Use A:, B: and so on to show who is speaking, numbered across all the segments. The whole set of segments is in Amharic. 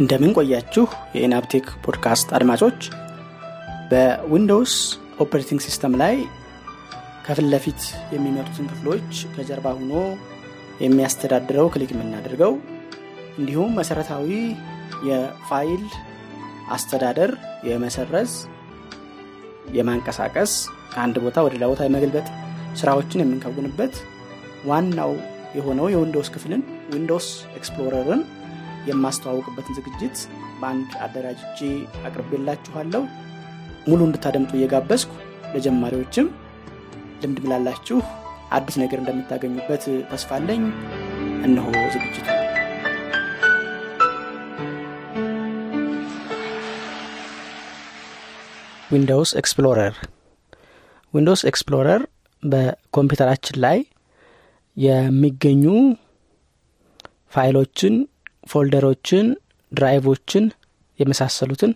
A: እንደምን ቆያችሁ? የኢናፕቴክ ፖድካስት አድማጮች በ Windows operating system ላይ ከፊት ለፊት የሚመጡትን ክፍሎች ከጀርባ ሆኖ የሚያስተዳድረው click የምናደርገው እንዲሁም መሰረታዊ የፋይል አስተዳደር የመሰረዝ የማንቀሳቀስ ከአንድ ቦታ ወደ ሌላ ቦታ የመገልበጥ ስራዎችን የምንከውንበት ዋናው የሆነው የ Windows ክፍልን Windows Explorer ን የማስተዋወቅበትን ዝግጅት በአንድ አደራጅቼ አቅርቤላችኋለሁ። ሙሉ እንድታደምጡ እየጋበዝኩ ለጀማሪዎችም ልምድም ላላችሁ አዲስ ነገር እንደምታገኙበት ተስፋ አለኝ እነሆ ዝግጅቱ። Windows Explorer Windows Explorer በኮምፒውተራችን ላይ የሚገኙ ፋይሎችን folder ኦችን drive ኦችን የመሳሰሉትን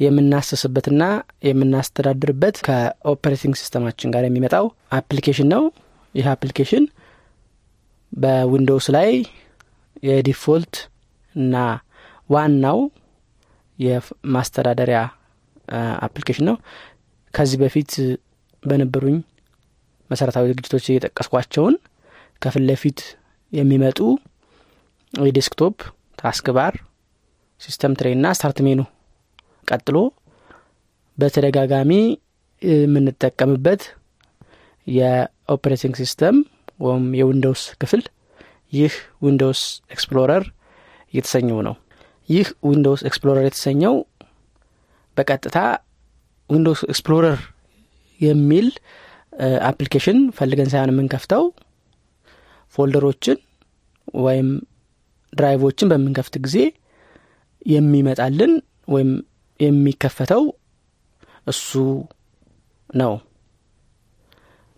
A: የምናስስበትና የምናስተዳድርበት ከ operating system ኣችን ጋር የሚመጣው application ነው። ይህ application በ Windows ላይ የ default እና ዋናው የማስተዳደሪያ application ነው። ከዚህ በፊት በነበሩኝ መሰረታዊ ዝግጅቶች እየጠቀስኳቸውን ከፊት ለፊት የሚመጡ የ desktop taskbar system tray እና start menu ቀጥሎ በተደጋጋሚ የምንጠቀምበት የ operating system ወይም የ Windows ክፍል ይህ Windows Explorer የተሰኘው ነው። ይህ Windows Explorer የተሰኘው በቀጥታ Windows Explorer የሚል application ፈልገን ሳይሆን የምንከፍተው folder ኦችን ወይም drive ኦችን በምንከፍት ጊዜ የሚመጣልን ወይም የሚከፈተው እሱ ነው።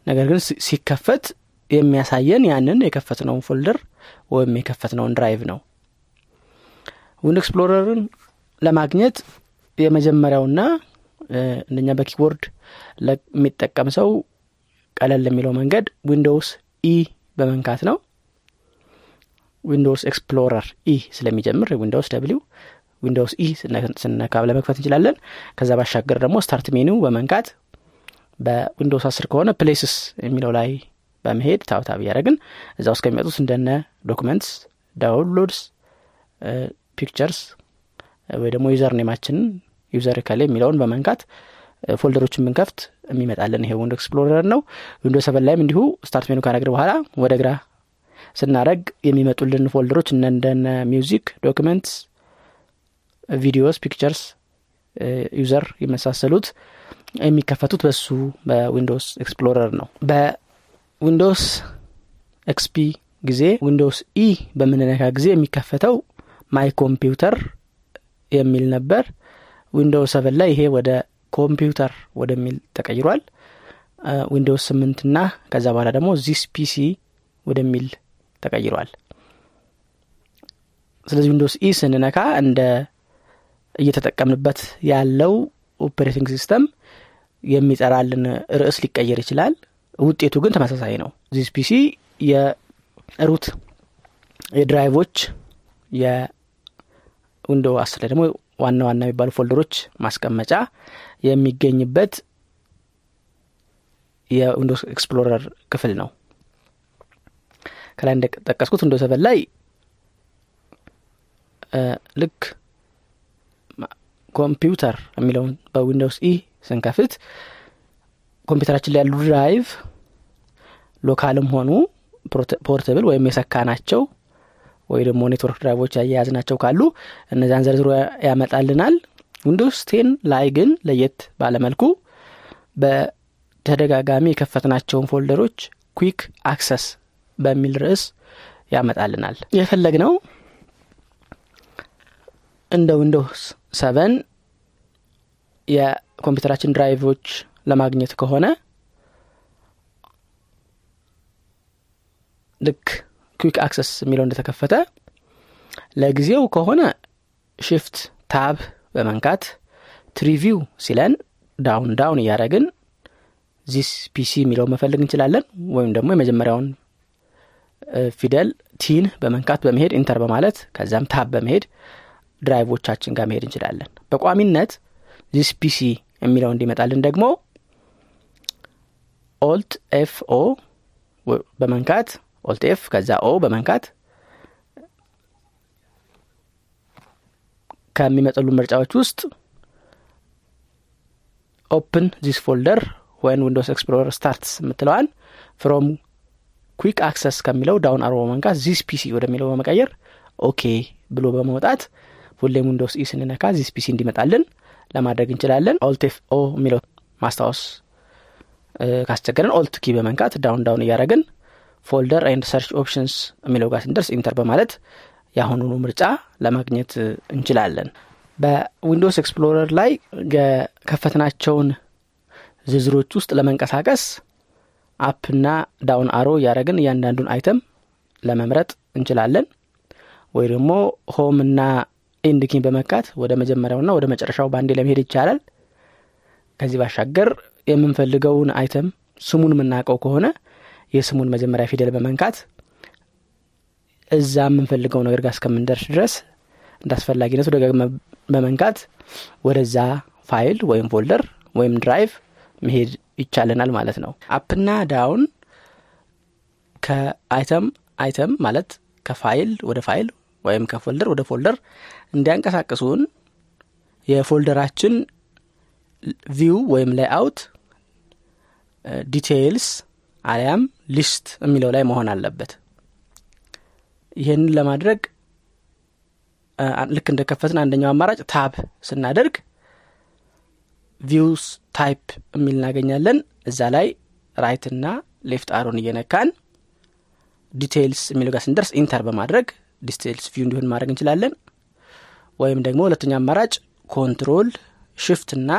A: ነገር ግን ሲከፈት የሚያሳየን ያንን የከፈትነውን folder ወይም የከፈትነውን drive ነው። Windows Explorer ን ለማግኘት የመጀመሪያውና አንደኛ በ keyboard ለሚጠቀም ሰው ቀለል የሚለው መንገድ Windows E በመንካት ነው Windows Explorer E ስለሚጀምር Windows W Windows E ስንነካ ለመክፈት እንችላለን። ከዛ ባሻገር ደግሞ start menu በመንካት በ Windows አስር ከሆነ places የሚለው ላይ በመሄድ tab tab እያደረግን እዛ ውስጥ ከሚመጡት እንደነ documents downloads pictures ወይ ደግሞ user name ኣችንን user ካለ የሚለውን በመንካት folder ኦችን ብንከፍት የሚመጣለን ይሄ Windows Explorer ነው። Windows seven ላይም እንዲሁ start menu ካነግር በኋላ ወደ ግራ ስናደርግ የሚመጡልን folder ኦች እንደነ music documents videos pictures user የመሳሰሉት የሚከፈቱት በሱ በ Windows Explorer ነው። በ Windows XP ጊዜ Windows E በምንነካ ጊዜ የሚከፈተው My Computer የሚል ነበር። Windows seven ላይ ይሄ ወደ ኮምፒውተር ወደሚል ተቀይሯል። Windows ስምንትና ከዛ በኋላ ደግሞ This PC ወደሚል ተቀይሯል። ስለዚህ Windows E ስንነካ እንደ እየተጠቀምንበት ያለው operating system የሚጠራልን ርዕስ ሊቀየር ይችላል። ውጤቱ ግን ተመሳሳይ ነው። ዚስ ፒሲ የሩት የድራይቮች የዊንዶ አስር ላይ ደግሞ ዋና ዋና የሚባሉ folder ኦች ማስቀመጫ የሚገኝበት የ Windows Explorer ክፍል ነው ከላይ እንደጠቀስኩት Windows seven ላይ ልክ ኮምፒውተር የሚለውን በ Windows E ስንከፍት ኮምፒውተራችን ላይ ያሉ drive local ም ሆኑ portable ወይም የሰካናቸው ወይ ደግሞ network drive ኦች ያያያዝናቸው ካሉ እነዚያን ዘርዝሮ ያመጣልናል። Windows ten ላይ ግን ለየት ባለ መልኩ በተደጋጋሚ የከፈትናቸውን folder ኦች Quick Access በሚል ርዕስ ያመጣልናል። የፈለግነው እንደ Windows seven የኮምፒውተራችን drive ኦች ለማግኘት ከሆነ ልክ Quick Access የሚለው እንደተከፈተ ለጊዜው ከሆነ shift tab በመንካት tree view ሲለን down down እያደረግን This PC የሚለው መፈለግ እንችላለን ወይም ደግሞ የመጀመሪያውን ፊደል T ን በመንካት በመሄድ enter በማለት ከዚያም tab በመሄድ drive ኦቻችን ጋር መሄድ እንችላለን። በቋሚነት This PC የሚለው እንዲመጣልን ደግሞ Alt F O በመንካት Alt F ከዛ O በመንካት ከሚመጡሉ ምርጫዎች ውስጥ open this folder when Windows Explorer starts የምትለዋን ፍሮም Quick Access ከሚለው down arrow መንካት This PC ወደሚለው በመቀየር OK ብሎ በመውጣት ሁሌም Windows E ስንነካ This PC እንዲመጣልን ለማድረግ እንችላለን። Alt O የሚለው ማስታወስ ካስቸገረን Alt ኪ በመንካት down down እያደረግን folder and search options የሚለው ጋር ስንደርስ enter በማለት የአሁኑኑ ምርጫ ለማግኘት እንችላለን። በ Windows Explorer ላይ የከፈትናቸውን ዝርዝሮች ውስጥ ለመንቀሳቀስ up ና down arrow እያደረግን እያንዳንዱን item ለመምረጥ እንችላለን። ወይ ደግሞ home እና end key ን በመንካት ወደ መጀመሪያውና ወደ መጨረሻው በአንዴ ለመሄድ ይቻላል። ከዚህ ባሻገር የምንፈልገውን item ስሙን የምናውቀው ከሆነ የስሙን መጀመሪያ ፊደል በመንካት እዛ የምንፈልገው ነገር ጋር እስከምንደርስ ድረስ እንደ አስፈላጊነቱ ደጋግመን በመንካት ወደዛ ፋይል ወይም ፎልደር ወይም drive መሄድ ይቻለናል ማለት ነው። up ና down ከ item item ማለት ከፋይል ወደ ፋይል ወይም ከፎልደር ወደ ፎልደር እንዲያንቀሳቅሱን የፎልደራችን view ወይም layout details አሊያም list የሚለው ላይ መሆን አለበት። ይህንን ለማድረግ ልክ እንደከፈትን አንደኛው አማራጭ tab ስናደርግ views type የሚል እናገኛለን። እዛ ላይ right ና left arrow ን እየነካን details የሚለው ጋር ስንደርስ enter በማድረግ details view እንዲሆን ማድረግ እንችላለን። ወይም ደግሞ ሁለተኛ አማራጭ control shift እና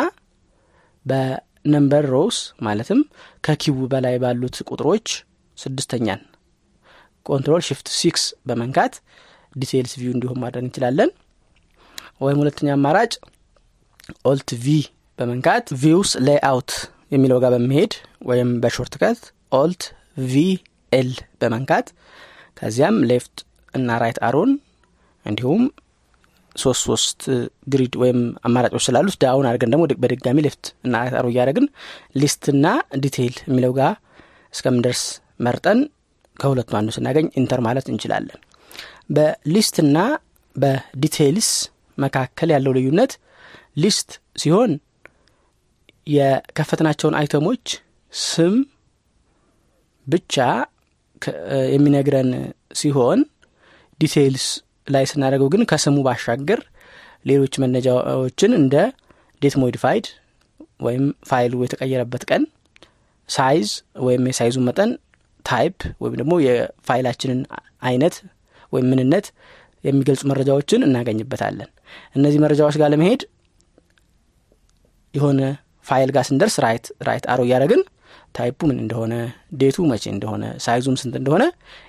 A: በ number rows ማለትም ከኪቡ በላይ ባሉት ቁጥሮች ስድስተኛን control shift six በመንካት details view እንዲሆን ማድረግ እንችላለን። ወይም ሁለተኛ አማራጭ Alt V በመንካት views layout የሚለው ጋር በመሄድ ወይም በ shortcut Alt V L በመንካት ከዚያም left እና right arrow ን እንዲሁም ሶስት ሶስት grid ወይም አማራጮች ስላሉት down አድርገን ደግሞ በድጋሚ left እና right arrow እያደረግን list ና detail የሚለው ጋር እስከምንደርስ መርጠን ከሁለቱ አንዱ ስናገኝ enter ማለት እንችላለን። በ list ና በ details መካከል ያለው ልዩነት list ሲሆን የከፈትናቸውን item ኦች ስም ብቻ የሚነግረን ሲሆን details ላይ ስናደርገው ግን ከስሙ ባሻገር ሌሎች መረጃዎችን እንደ date modified ወይም ፋይሉ የተቀየረበት ቀን size ወይም የ size ኡ መጠን type ወይም ደግሞ የፋይላችንን አይነት ወይም ምንነት የሚገልጹ መረጃዎችን እናገኝበታለን። እነዚህ መረጃዎች ጋር ለመሄድ የሆነ ፋይል ጋር ስንደርስ right right arrow እያደረግን type ኡ ምን እንደሆነ date ኡ መቼ እንደሆነ size ኡም ስንት እንደሆነ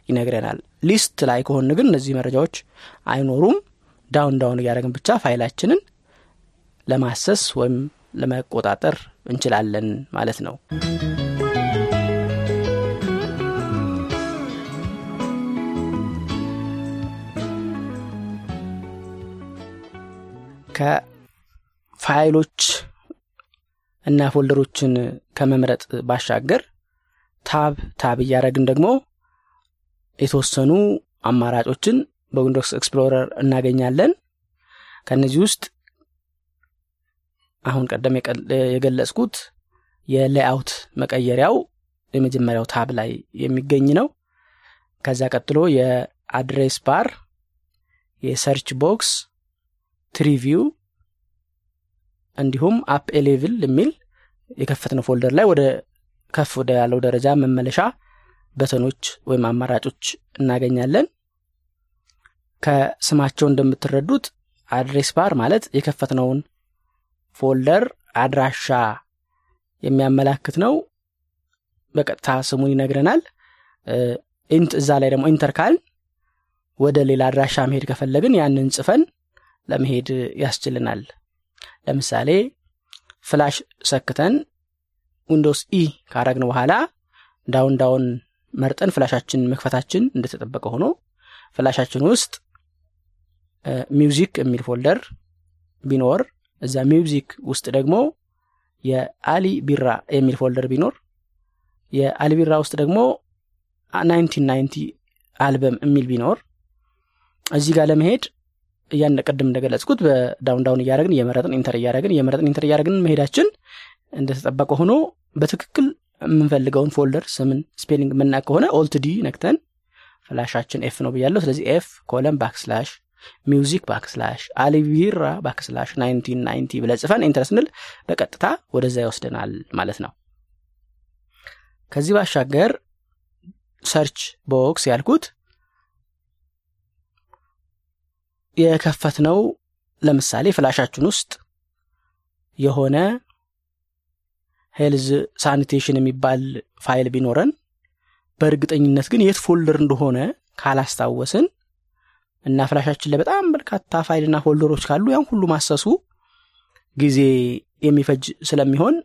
A: ይነግረናል። list ላይ ከሆን ግን እነዚህ መረጃዎች አይኖሩም። down down እያደረግን ብቻ ፋይላችንን ለማሰስ ወይም ለመቆጣጠር እንችላለን ማለት ነው። ከፋይሎች እና ፎልደሮችን ከመምረጥ ባሻገር tab tab እያደረግን ደግሞ የተወሰኑ አማራጮችን በ Windows Explorer እናገኛለን። ከእነዚህ ውስጥ አሁን ቀደም የገለጽኩት የ layout መቀየሪያው የመጀመሪያው tab ላይ የሚገኝ ነው። ከዛ ቀጥሎ የ address bar የ search box tree view እንዲሁም up a level የሚል የከፈትነው ፎልደር ላይ ወደ ከፍ ወደ ያለው ደረጃ መመለሻ button ኦች ወይም አማራጮች እናገኛለን። ከስማቸው እንደምትረዱት address bar ማለት የከፈትነውን ፎልደር አድራሻ የሚያመላክት ነው። በቀጥታ ስሙን ይነግረናል። ኢንት እዛ ላይ ደግሞ enter ካልን ወደ ሌላ አድራሻ መሄድ ከፈለግን ያንን ጽፈን ለመሄድ ያስችልናል ለምሳሌ ፍላሽ ሰክተን Windows E ካረግን በኋላ down down መርጠን ፍላሻችን መክፈታችን እንደተጠበቀ ሆኖ ፍላሻችን ውስጥ music የሚል ፎልደር ቢኖር እዛ music ውስጥ ደግሞ የአሊ ቢራ የሚል ፎልደር ቢኖር የአሊ ቢራ ውስጥ ደግሞ ninety አልበም የሚል ቢኖር እዚህ ጋር ለመሄድ እያን ቅድም እንደገለጽኩት በ down down እያደረግን እየመረጥን enter እያደረግን እየመረጥን enter እያደረግን መሄዳችን እንደተጠበቀ ሆኖ በትክክል የምንፈልገውን ፎልደር ስምን spelling የምናውቅ ከሆነ Alt ነክተን ፍላሻችን F ነው ብያለሁ። ስለዚህ F colon backslash music backslash አሊ ቢራ backslash nineteen ninety ብለን ጽፈን enter ስንል በቀጥታ ወደዛ ይወስደናል ማለት ነው። ከዚህ ባሻገር search box ያልኩት የከፈትነው ለምሳሌ flash ኣችን ውስጥ የሆነ health sanitation የሚባል ፋይል ቢኖረን በእርግጠኝነት ግን የት folder እንደሆነ ካላስታወስን እና flash ኣችን ላይ በጣም በርካታ file ና folder ኦች ካሉ ያን ሁሉ ማሰሱ ጊዜ የሚፈጅ ስለሚሆን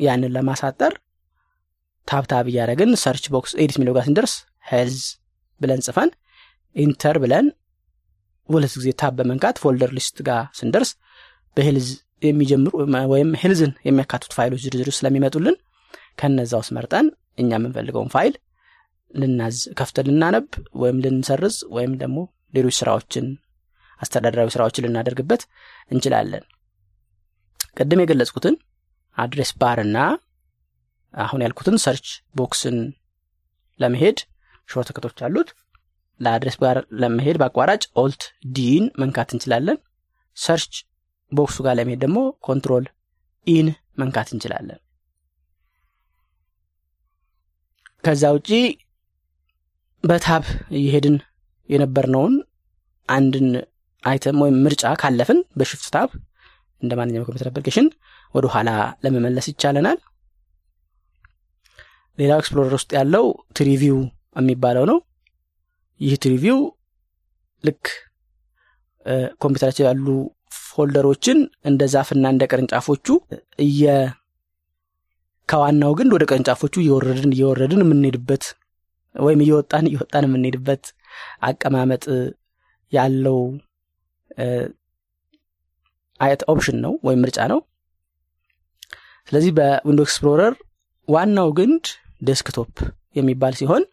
A: ያንን ለማሳጠር tab tab እያደረግን search box edit የሚለው ጋር ስንደርስ health ብለን ጽፈን enter ብለን ሁለት ጊዜ tab በመንካት folder list ጋር ስንደርስ በ health የሚጀምሩ ወይም health ን የሚያካትቱት file ኦች ዝርዝር ስለሚመጡልን ከነዛ ውስጥ መርጠን እኛ የምንፈልገውን ፋይል ልናዝ ከፍተን ልናነብ ወይም ልንሰርዝ ወይም ደግሞ ሌሎች ስራዎችን አስተዳደራዊ ስራዎችን ልናደርግበት እንችላለን። ቅድም የገለጽኩትን address bar እና አሁን ያልኩትን search box ን ለመሄድ shortcut ኦች አሉት ለ address bar ለመሄድ በአቋራጭ Alt D ን መንካት እንችላለን። search box ኡ ጋር ለመሄድ ደግሞ Control E ን መንካት እንችላለን። ከዛ ውጪ በ tab እየሄድን የነበርነውን አንድን item ወይም ምርጫ ካለፍን በ shift tab እንደ ማንኛውም ኮምፒውተር application ወደ ኋላ ለመመለስ ይቻለናል። ሌላው Explorer ውስጥ ያለው tree view የሚባለው ነው ይህ tree view ልክ ኮምፒውተራችን ያሉ folder ኦችን እንደ ዛፍና እንደ ቅርንጫፎቹ እየ ከዋናው ግንድ ወደ ቅርንጫፎቹ እየወረድን እየወረድን የምንሄድበት ወይም እየወጣን እየወጣን የምንሄድበት አቀማመጥ ያለው አይነት option ነው ወይም ምርጫ ነው። ስለዚህ በ Window Explorer ዋናው ግንድ desktop የሚባል ሲሆን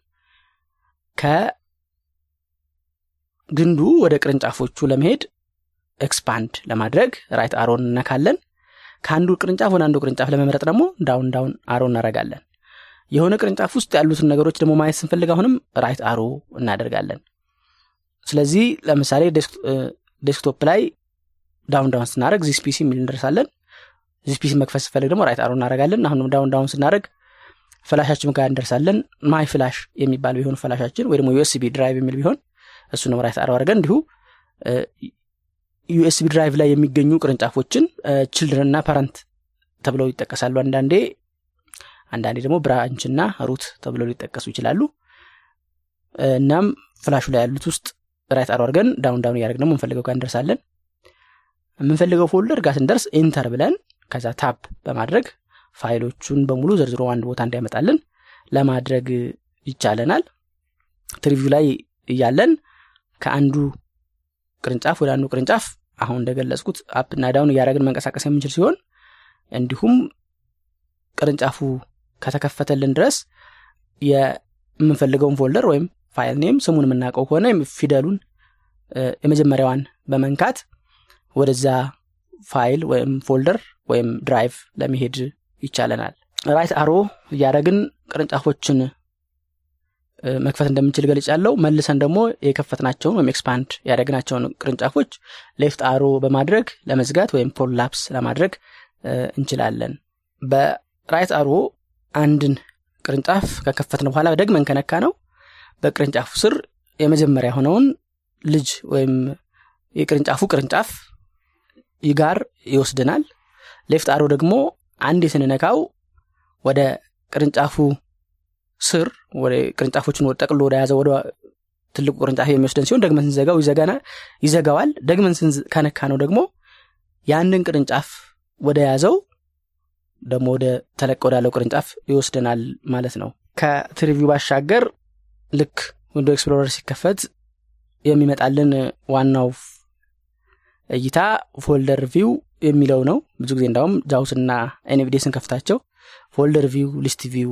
A: ከግንዱ ወደ ቅርንጫፎቹ ለመሄድ expand ለማድረግ right arrow ን እንነካለን ከአንዱ ቅርንጫፍ ወደ አንዱ ቅርንጫፍ ለመምረጥ ደግሞ down down arrow እናደርጋለን የሆነ ቅርንጫፍ ውስጥ ያሉትን ነገሮች ደግሞ ማየት ስንፈልግ አሁንም right arrow እናደርጋለን። ስለዚህ ለምሳሌ desktop ላይ down down ስናደረግ This PC የሚል እንደርሳለን። This PC መክፈት ስንፈልግ ደግሞ right arrow እናደረጋለን አሁንም down down ስናደረግ flash ኣችን ጋር እንደርሳለን። my flash የሚባል ቢሆን flash ኣችን ወይ ደግሞ USB drive የሚል ቢሆን እሱ ነው right arrow አድርገን እንዲሁ USB drive ላይ የሚገኙ ቅርንጫፎችን children እና parent ተብለው ይጠቀሳሉ። አንዳንዴ አንዳንዴ ደግሞ branch ና root ተብለው ሊጠቀሱ ይችላሉ። እናም flash ኡ ላይ ያሉት ውስጥ right arrow አድርገን down down እያደረግ ደግሞ የምንፈልገው ጋር እንደርሳለን። የምንፈልገው folder ጋር ስንደርስ enter ብለን ከዛ tab በማድረግ ፋይሎቹን በሙሉ ዘርዝሮ አንድ ቦታ እንዲያመጣልን ለማድረግ ይቻለናል። tree view ላይ እያለን ከአንዱ ቅርንጫፍ ወደ አንዱ ቅርንጫፍ አሁን እንደገለጽኩት up እና down እያደረግን መንቀሳቀስ የምንችል ሲሆን እንዲሁም ቅርንጫፉ ከተከፈተልን ድረስ የምንፈልገውን folder ወይም file name ስሙን የምናውቀው ከሆነ ፊደሉን የመጀመሪያዋን በመንካት ወደዛ ፋይል ወይም folder ወይም drive ለመሄድ ይቻለናል። right arrow እያደረግን ቅርንጫፎችን መክፈት እንደምንችል ገልጽያለው መልሰን ደግሞ የከፈትናቸውን ወይም expand ያደረግናቸውን ቅርንጫፎች left arrow በማድረግ ለመዝጋት ወይም collapse ለማድረግ እንችላለን። በ right arrow አንድን ቅርንጫፍ ከከፈትን በኋላ ደግመን ከነካነው በቅርንጫፉ ስር የመጀመሪያ የሆነውን ልጅ ወይም የቅርንጫፉ ቅርንጫፍ ጋር ይወስድናል ሌፍት አሮ ደግሞ አንድ ስንነካው ወደ ቅርንጫፉ ስር ወደ ቅርንጫፎችን ወደ ጠቅሎ ወደ ወደ ትልቁ ቅርንጫፍ የሚወስደን ሲሆን ደግመን ስንዘጋው ይዘጋዋል። ደግመን ከነካ ነው ደግሞ የአንድን ቅርንጫፍ ወደ ያዘው ደግሞ ወደ ተለቀ ወዳለው ቅርንጫፍ ይወስደናል ማለት ነው። ከትሪቪው ባሻገር ልክ Window Explorer ሲከፈት የሚመጣልን ዋናው እይታ folder view የሚለው ነው። ብዙ ጊዜ እንዳውም JAWS እና NVDA ስንከፍታቸው folder view list view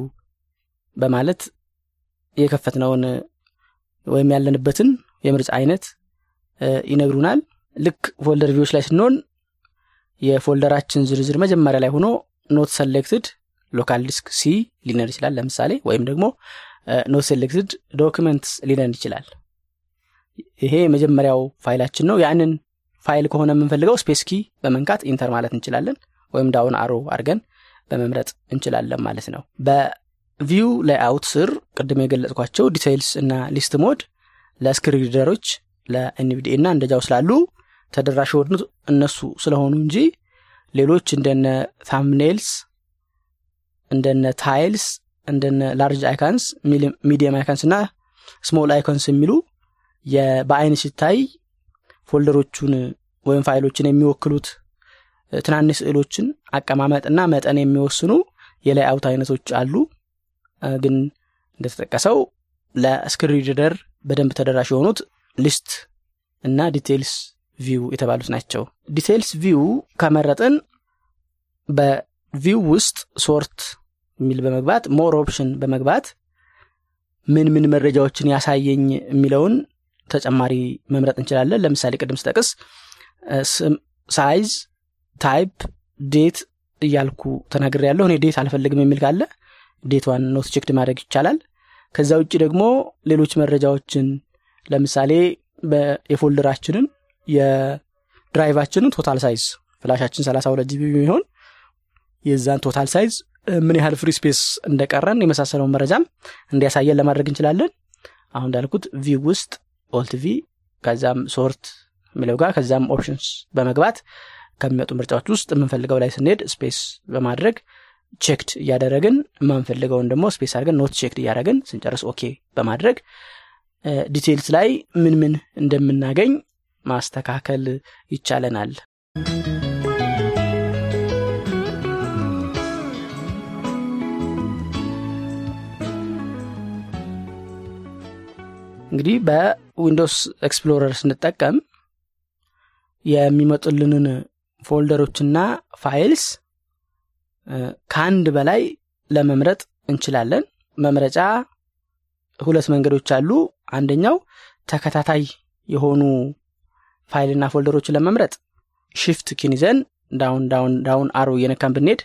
A: በማለት የከፈትነውን ወይም ያለንበትን የምርጫ አይነት ይነግሩናል። ልክ folder view ኦች ላይ ስንሆን የ folder ኣችን ዝርዝር መጀመሪያ ላይ ሆኖ not selected local disk C ሊነር ይችላል ለምሳሌ ወይም ደግሞ not selected documents ሊነር ይችላል። ይሄ የመጀመሪያው ፋይላችን ነው። ያንን ፋይል ከሆነ የምንፈልገው space key በመንካት enter ማለት እንችላለን ወይም down arrow አድርገን በመምረጥ እንችላለን ማለት ነው በ view layout ስር ቅድም የገለጽኳቸው details እና list mode ለ screen reader ኦች ለ NVDA እና እንደ JAWS ላሉ ተደራሽ የሆኑት እነሱ ስለሆኑ እንጂ ሌሎች እንደነ thumbnails እንደነ tiles እንደነ large icons medium icons እና small icons የሚሉ በአይን ሲታይ folder ኦቹን ወይም ፋይሎችን የሚወክሉት ትናንሽ ስዕሎችን አቀማመጥና መጠን የሚወስኑ የ layout አይነቶች አሉ ግን እንደተጠቀሰው ለ screen በደንብ ተደራሽ የሆኑት list እና details view የተባሉት ናቸው። details view ከመረጥን በ view ውስጥ sort የሚል በመግባት more option በመግባት ምን ምን መረጃዎችን ያሳየኝ የሚለውን ተጨማሪ መምረጥ እንችላለን። ለምሳሌ ቅድም ስጠቅስ size type date እያልኩ ተናግርያለሁ እኔ date አልፈልግም የሚል ካለ date ቷን not checked ማድረግ ይቻላል? ከዛ ውጭ ደግሞ ሌሎች መረጃዎችን ለምሳሌ የፎልደራችንን የድራይቫችንን total size ፍላሻችን 32 ጂቢ የሚሆን የዛን ቶታል ሳይዝ ምን ያህል free space እንደቀረን የመሳሰለውን መረጃም እንዲያሳየን ለማድረግ እንችላለን። አሁን እንዳልኩት V ውስጥ Alt V ከዛም sort የሚለው ጋር ከዛም options በመግባት ከሚመጡ ምርጫዎች ውስጥ የምንፈልገው ላይ ስንሄድ space በማድረግ checked እያደረግን የማንፈልገውን ደግሞ space አድርገን not checked እያደረግን ስንጨርስ OK በማድረግ details ላይ ምን ምን እንደምናገኝ ማስተካከል ይቻለናል። እንግዲህ በ Windows Explorer ስንጠቀም የሚመጡልንን folder ኦችና files ከአንድ በላይ ለመምረጥ እንችላለን። መምረጫ ሁለት መንገዶች አሉ። አንደኛው ተከታታይ የሆኑ ፋይልና folder ኦችን ለመምረጥ shift key ን ይዘን down down down arrow እየነካን ብንሄድ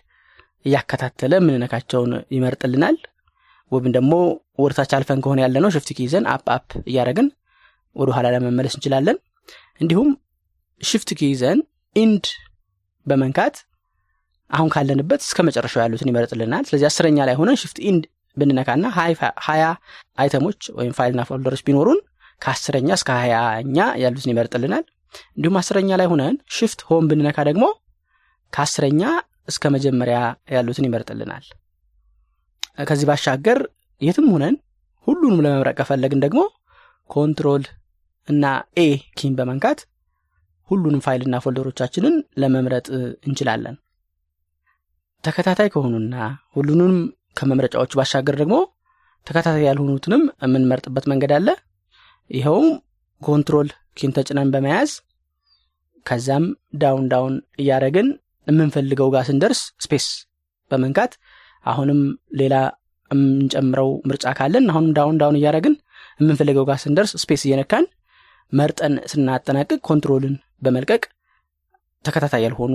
A: እያከታተለ ምንነካቸውን ይመርጥልናል። ወይም ደግሞ ወደታች አልፈን ከሆነ ያለነው shift key up up እያደረግን ወደ ኋላ ለመመለስ እንችላለን። እንዲሁም shift key end በመንካት አሁን ካለንበት እስከ መጨረሻው ያሉትን ይመርጥልናል ስለዚህ አስረኛ ላይ ሆነን shift end ብንነካና ሀያ item ኦች ወይም ፋይልና folder ኦች ቢኖሩን ከአስረኛ እስከ ሀያኛ ያሉትን ይመርጥልናል እንዲሁም አስረኛ ላይ ሆነን shift home ብንነካ ደግሞ ከአስረኛ እስከ መጀመሪያ ያሉትን ይመርጥልናል ከዚህ ባሻገር የትም ሁነን ሁሉንም ለመምረጥ ከፈለግን ደግሞ control እና A key ን በመንካት ሁሉንም ፋይልና folder ኦቻችንን ለመምረጥ እንችላለን ተከታታይ ከሆኑና ሁሉንም ከመምረጫዎቹ ባሻገር ደግሞ ተከታታይ ያልሆኑትንም የምንመርጥበት መንገድ አለ። ይኸውም control key ን ተጭነን በመያዝ ከዛም down down እያደረግን የምንፈልገው ጋር ስንደርስ space በመንካት አሁንም ሌላ የምንጨምረው ምርጫ ካለን አሁንም down down እያደረግን የምንፈልገው ጋር ስንደርስ space እየነካን መርጠን ስናጠናቅቅ control ን በመልቀቅ ተከታታይ ያልሆኑ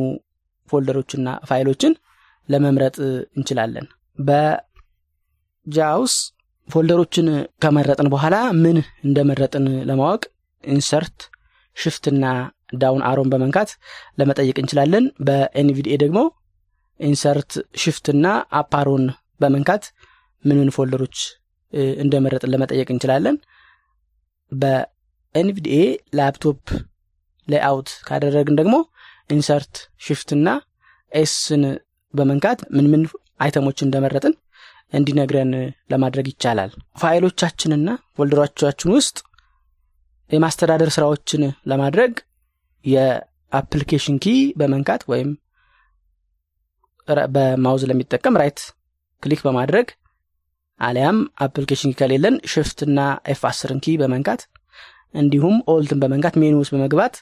A: folder ኦችና ፋይሎችን ለመምረጥ እንችላለን። በ JAWS folder ኦችን ከመረጥን በኋላ ምን እንደመረጥን ለማወቅ insert shift ና down arrow ን በመንካት ለመጠየቅ እንችላለን። በ NVDA ደግሞ insert shift ና up arrow ን በመንካት ምን ምን folder ኦች እንደመረጥን ለመጠየቅ እንችላለን። በ NVDA laptop layout ካደረግን ደግሞ insert shift ና S ን በመንካት ምን ምን item ኦች እንደመረጥን እንዲነግረን ለማድረግ ይቻላል። ፋይሎቻችንና folder ኦቻችን ውስጥ የማስተዳደር ስራዎችን ለማድረግ የ application key በመንካት ወይም በ mouse ለሚጠቀም right click በማድረግ አሊያም application key ከሌለን shift እና F አስርን key በመንካት እንዲሁም Alt ን በመንካት ሜኑ ውስጥ በመግባት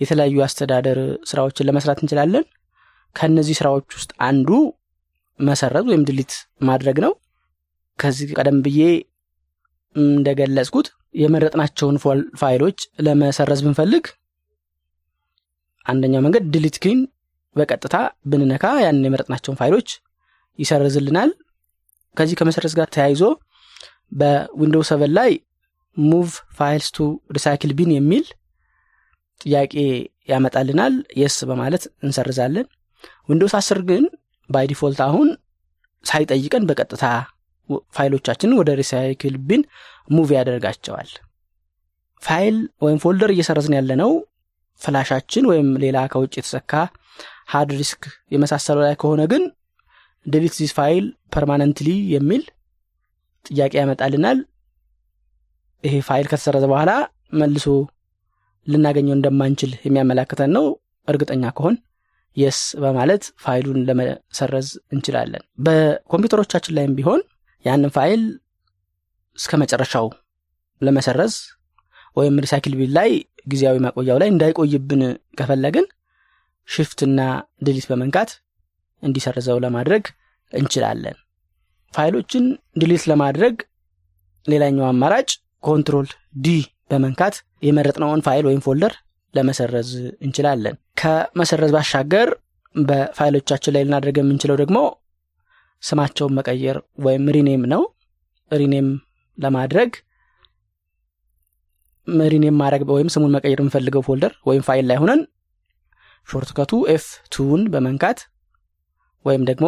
A: የተለያዩ አስተዳደር ስራዎችን ለመስራት እንችላለን ከእነዚህ ስራዎች ውስጥ አንዱ መሰረዝ ወይም delete ማድረግ ነው። ከዚህ ቀደም ብዬ እንደገለጽኩት የመረጥናቸውን ፋይሎች ለመሰረዝ ብንፈልግ አንደኛው መንገድ delete key ን በቀጥታ ብንነካ ያንን የመረጥናቸውን ፋይሎች ይሰርዝልናል። ከዚህ ከመሰረዝ ጋር ተያይዞ በ Window seven ላይ move files to recycle bin የሚል ጥያቄ ያመጣልናል። yes በማለት እንሰርዛለን Windows አስር ግን by default አሁን ሳይጠይቀን በቀጥታ ፋይሎቻችንን ወደ recycle bin move ያደርጋቸዋል። ፋይል ወይም folder እየሰረዝን ያለነው flash አችን ወይም ሌላ ከውጭ የተሰካ hard disk የመሳሰለው ላይ ከሆነ ግን delete this file permanently የሚል ጥያቄ ያመጣልናል። ይሄ ፋይል ከተሰረዘ በኋላ መልሶ ልናገኘው እንደማንችል የሚያመላክተን ነው። እርግጠኛ ከሆን yes በማለት ፋይሉን ለመሰረዝ እንችላለን። በኮምፒውተሮቻችን ላይም ቢሆን ያንን ፋይል እስከ መጨረሻው ለመሰረዝ ወይም recycle bin ላይ ጊዜያዊ ማቆያው ላይ እንዳይቆይብን ከፈለግን shift ና delete በመንካት እንዲሰርዘው ለማድረግ እንችላለን። ፋይሎችን delete ለማድረግ ሌላኛው አማራጭ control D በመንካት የመረጥነውን ፋይል ወይም folder ለመሰረዝ እንችላለን። ከመሰረዝ ባሻገር በፋይሎቻችን ላይ ልናደርግ የምንችለው ደግሞ ስማቸውን መቀየር ወይም rename ነው። rename ለማድረግ rename ማድረግ ወይም ስሙን መቀየር የምፈልገው folder ወይም ፋይል ላይ ሆነን shortcut ኡ F two ን በመንካት ወይም ደግሞ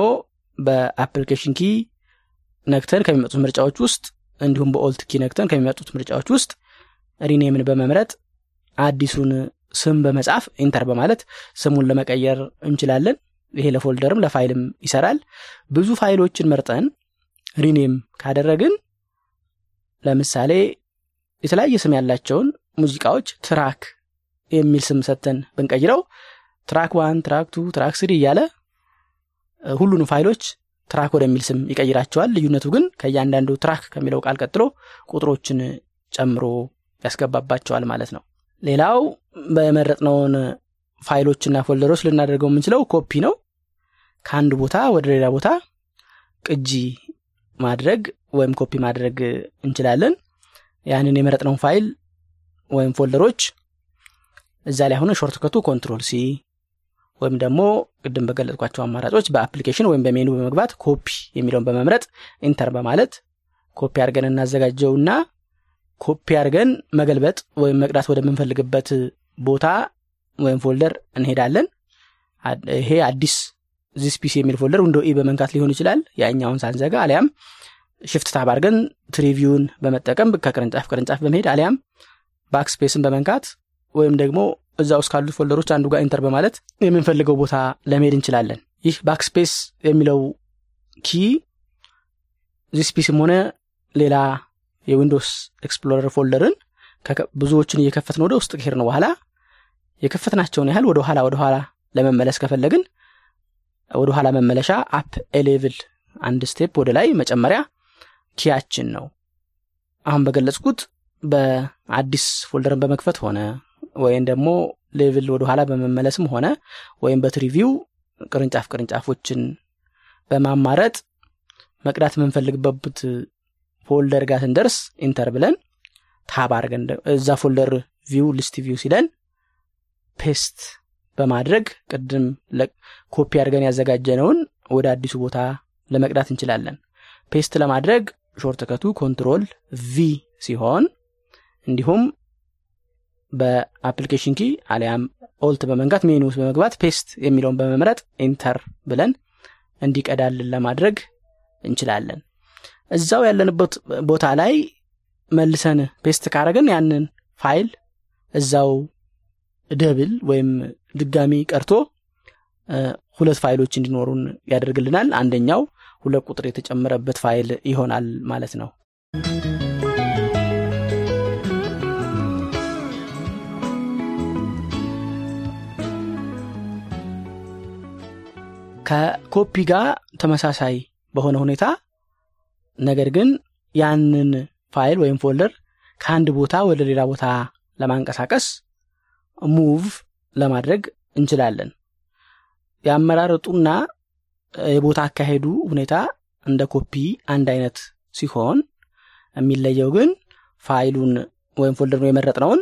A: በ application key ነክተን ከሚመጡት ምርጫዎች ውስጥ እንዲሁም በ alt key ነክተን ከሚመጡት ምርጫዎች ውስጥ rename ን በመምረጥ አዲሱን ስም በመጻፍ enter በማለት ስሙን ለመቀየር እንችላለን። ይሄ ለ folder ም ለፋይልም ይሰራል። ብዙ ፋይሎችን መርጠን rename ካደረግን ለምሳሌ የተለያየ ስም ያላቸውን ሙዚቃዎች track የሚል ስም ሰተን ብንቀይረው track one track two track three እያለ ሁሉንም ፋይሎች track ወደሚል ስም ይቀይራቸዋል። ልዩነቱ ግን ከእያንዳንዱ track ከሚለው ቃል ቀጥሎ ቁጥሮችን ጨምሮ ያስገባባቸዋል ማለት ነው ሌላው በመረጥነውን ፋይሎችና folder ኦች ልናደርገው የምንችለው ኮፒ ነው። ከአንድ ቦታ ወደ ሌላ ቦታ ቅጂ ማድረግ ወይም ኮፒ ማድረግ እንችላለን። ያንን የመረጥነውን ፋይል ወይም folder ኦች እዛ ላይ ሆነ shortcut ኡ control C ወይም ደግሞ ቅድም በገለጽኳቸው አማራጮች በ application ወይም በሜኑ በመግባት ኮፒ የሚለውን በመምረጥ enter በማለት ኮፒ አድርገን እናዘጋጀውና ኮፒ አድርገን መገልበጥ ወይም መቅዳት ወደምንፈልግበት ቦታ ወይም folder እንሄዳለን። ይሄ አዲስ this PC የሚል folder window E በመንካት ሊሆን ይችላል። ያኛውን ሳንዘጋ አሊያም shift tab አድርገን tree view ን በመጠቀም ከቅርንጫፍ ቅርንጫፍ በመሄድ አሊያም backspace ን በመንካት ወይም ደግሞ እዛ ውስጥ ካሉት folder ኦች አንዱ ጋር enter በማለት የምንፈልገው ቦታ ለመሄድ እንችላለን። ይህ backspace የሚለው key this PC ም ሆነ ሌላ የ Windows Explorer folder ን ብዙዎችን እየከፈትን ወደ ውስጥ ከሄድን በኋላ የከፈትናቸውን ያህል ወደ ኋላ ወደ ኋላ ለመመለስ ከፈለግን ወደ ኋላ መመለሻ up a level አንድ step ወደ ላይ መጨመሪያ key ያችን ነው። አሁን በገለጽኩት በአዲስ folder ን በመክፈት ሆነ ወይም ደግሞ level ወደ ኋላ በመመለስም ሆነ ወይም በ tree view ው ቅርንጫፍ ቅርንጫፎችን በማማረጥ መቅዳት የምንፈልግበት folder ጋር ስንደርስ enter ብለን tab እዛ folder view list view ሲለን paste በማድረግ ቅድም ኮፒ አድርገን ያዘጋጀነውን ወደ አዲሱ ቦታ ለመቅዳት እንችላለን። paste ለማድረግ shortcut ኡ control V ሲሆን እንዲሁም በ application key አሊያም alt በመንካት menu ውስጥ በመግባት paste የሚለውን በመምረጥ enter ብለን እንዲቀዳልን ለማድረግ እንችላለን እዛው ያለንበት ቦታ ላይ መልሰን paste ካረግን ያንን ፋይል እዛው double ወይም ድጋሚ ቀድቶ ሁለት ፋይሎች እንዲኖሩን ያደርግልናል። አንደኛው ሁለት ቁጥር የተጨመረበት ፋይል ይሆናል ማለት ነው። ከኮፒ ጋር ተመሳሳይ በሆነ ሁኔታ ነገር ግን ያንን ፋይል ወይም folder ከአንድ ቦታ ወደ ሌላ ቦታ ለማንቀሳቀስ move ለማድረግ እንችላለን። የአመራረጡና የቦታ አካሄዱ ሁኔታ እንደ ኮፒ አንድ አይነት ሲሆን የሚለየው ግን ፋይሉን ወይም folder ኡን የመረጥነውን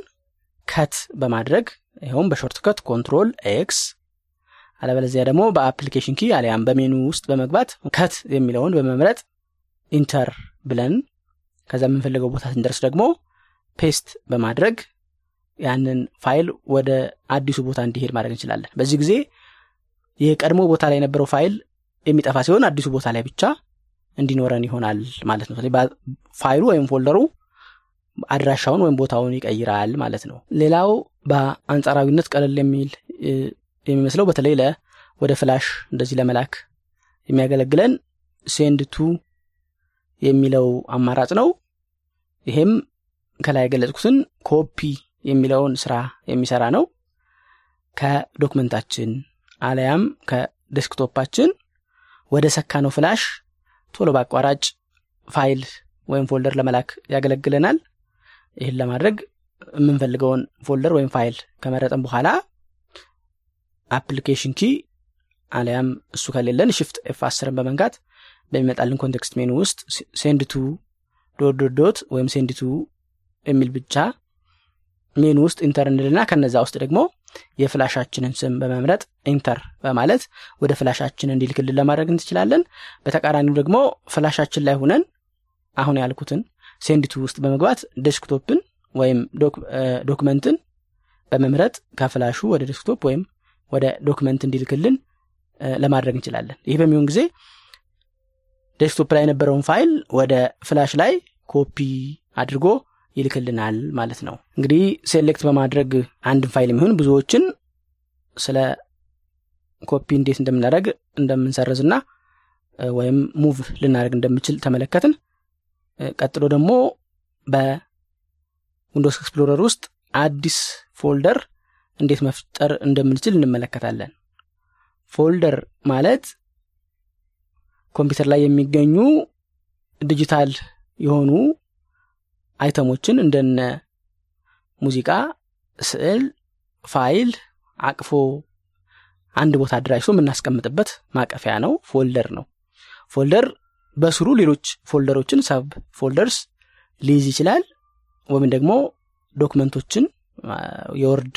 A: cut በማድረግ ይኸውም በ shortcut control X አለበለዚያ ደግሞ በ application key አሊያም በሜኑ ውስጥ በመግባት cut የሚለውን በመምረጥ enter ብለን ከዛ የምንፈልገው ቦታ ስንደርስ ደግሞ paste በማድረግ ያንን ፋይል ወደ አዲሱ ቦታ እንዲሄድ ማድረግ እንችላለን። በዚህ ጊዜ የቀድሞ ቦታ ላይ የነበረው ፋይል የሚጠፋ ሲሆን አዲሱ ቦታ ላይ ብቻ እንዲኖረን ይሆናል ማለት ነው። ፋይሉ ወይም folder ኡ አድራሻውን ወይም ቦታውን ይቀይራል ማለት ነው። ሌላው በአንጻራዊነት ቀለል የሚል የሚመስለው በተለይ ወደ ፍላሽ እንደዚህ ለመላክ የሚያገለግለን send to የሚለው አማራጭ ነው። ይሄም ከላይ የገለጽኩትን ኮፒ የሚለውን ስራ የሚሰራ ነው። ከ document ኣችን አለያም ከ desktop ኣችን ወደ ሰካነው ፍላሽ ቶሎ በአቋራጭ ፋይል ወይም folder ለመላክ ያገለግለናል። ይህን ለማድረግ የምንፈልገውን folder ወይም ፋይል ከመረጠን በኋላ application key አሊያም እሱ ከሌለን shift F አስርን በመንካት በሚመጣልን context menu ውስጥ send to dot ወይም send to የሚል ብቻ ሜኑ ውስጥ enter እንልና ከነዛ ውስጥ ደግሞ የፍላሻችንን ስም በመምረጥ enter በማለት ወደ ፍላሻችን እንዲልክልን ለማድረግ እንችላለን። በተቃራኒው ደግሞ ፍላሻችን ላይ ሁነን አሁን ያልኩትን send to ውስጥ በመግባት desktop ን ወይም document ን በመምረጥ ከፍላሹ ወደ desktop ወይም ወደ document እንዲልክልን ለማድረግ እንችላለን። ይህ በሚሆን ጊዜ desktop ላይ የነበረውን ፋይል ወደ ፍላሽ ላይ ኮፒ አድርጎ ይልክልናል ማለት ነው። እንግዲህ select በማድረግ አንድን ፋይል የሚሆን ብዙዎችን ስለ ኮፒ እንዴት እንደምናደረግ እንደምንሰርዝና ወይም move ልናደርግ እንደምችል ተመለከትን። ቀጥሎ ደግሞ በ Windows Explorer ውስጥ አዲስ folder እንዴት መፍጠር እንደምንችል እንመለከታለን። folder ማለት ኮምፒውተር ላይ የሚገኙ ዲጂታል የሆኑ item ኦችን እንደነ ሙዚቃ፣ ስዕል፣ ፋይል አቅፎ አንድ ቦታ አደራጅቶ የምናስቀምጥበት ማቀፊያ ነው። folder ነው። folder በስሩ ሌሎች folder ኦችን sub folders ሊይዝ ይችላል። ወይም ደግሞ document ኦችን የ Word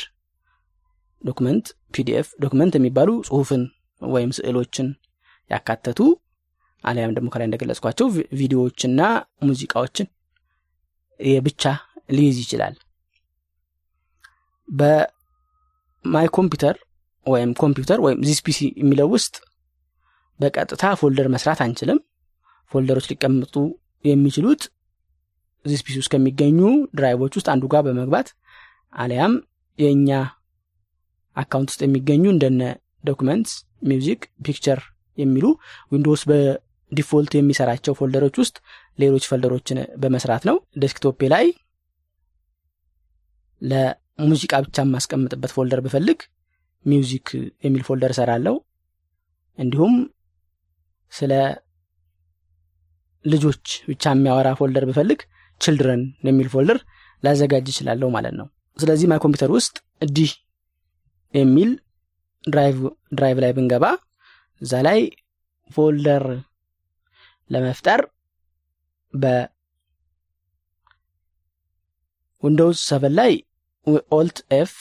A: document፣ PDF document የሚባሉ ጽሁፍን ወይም ስዕሎችን ያካተቱ አሊያም ደግሞ ከላይ እንደገለጽኳቸው ቪዲዮዎችና ሙዚቃዎችን የብቻ ሊይዝ ይችላል። በ My Computer ወይም ኮምፒውተር ወይም This የሚለው ውስጥ በቀጥታ folder መስራት አንችልም። folder ኦች ሊቀመጡ የሚችሉት This PC ውስጥ ከሚገኙ drive ኦች ውስጥ አንዱ ጋር በመግባት አሊያም የእኛ account ውስጥ የሚገኙ እንደነ Documents፣ Music፣ Picture የሚሉ Windows በ default የሚሰራቸው folder ኦች ውስጥ ሌሎች folder ኦችን በመስራት ነው። desktop ኤ ላይ ለሙዚቃ ብቻ የማስቀምጥበት folder ብፈልግ Music የሚል folder እሰራለሁ። እንዲሁም ስለ ልጆች ብቻ የሚያወራ folder ብፈልግ Children የሚል folder ላዘጋጅ ይችላለሁ ማለት ነው። ስለዚህ My Computer ውስጥ እንዲህ የሚል drive ላይ ብንገባ እዛ ላይ folder ለመፍጠር በ Windows seven ላይ Alt F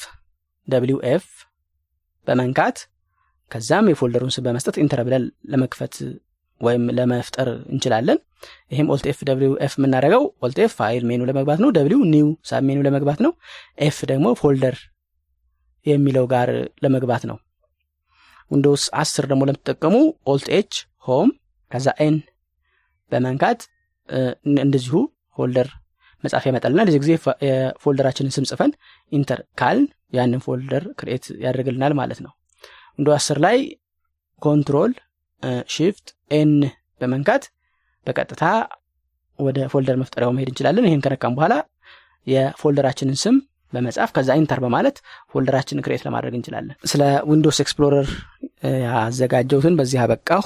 A: W F በመንካት ከዛም የ folder ኡን ስም በመስጠት Enter ብለን ለመክፈት ወይም ለመፍጠር እንችላለን። ይህም Alt F W F የምናደርገው Alt F File menu ለመግባት ነው። W New sub menu ለመግባት ነው። F ደግሞ Folder የሚለው ጋር ለመግባት ነው። Windows አስር ደግሞ ለምትጠቀሙ Alt H Home ከዛ N በመንካት እንደዚሁ folder መጻፍ ያመጣልና ለዚህ ጊዜ የ folder ኣችንን ስም ጽፈን Enter ካልን ያንን folder create ያደርግልናል ማለት ነው። Windows አስር ላይ Control Shift N በመንካት በቀጥታ ወደ folder መፍጠሪያው መሄድ እንችላለን። ይህን ከነካም በኋላ የ folder ኣችንን ስም በመጻፍ ከዛ Enter በማለት folder ኣችንን create ለማድረግ እንችላለን። ስለ Windows Explorer ያዘጋጀሁትን በዚህ አበቃሁ።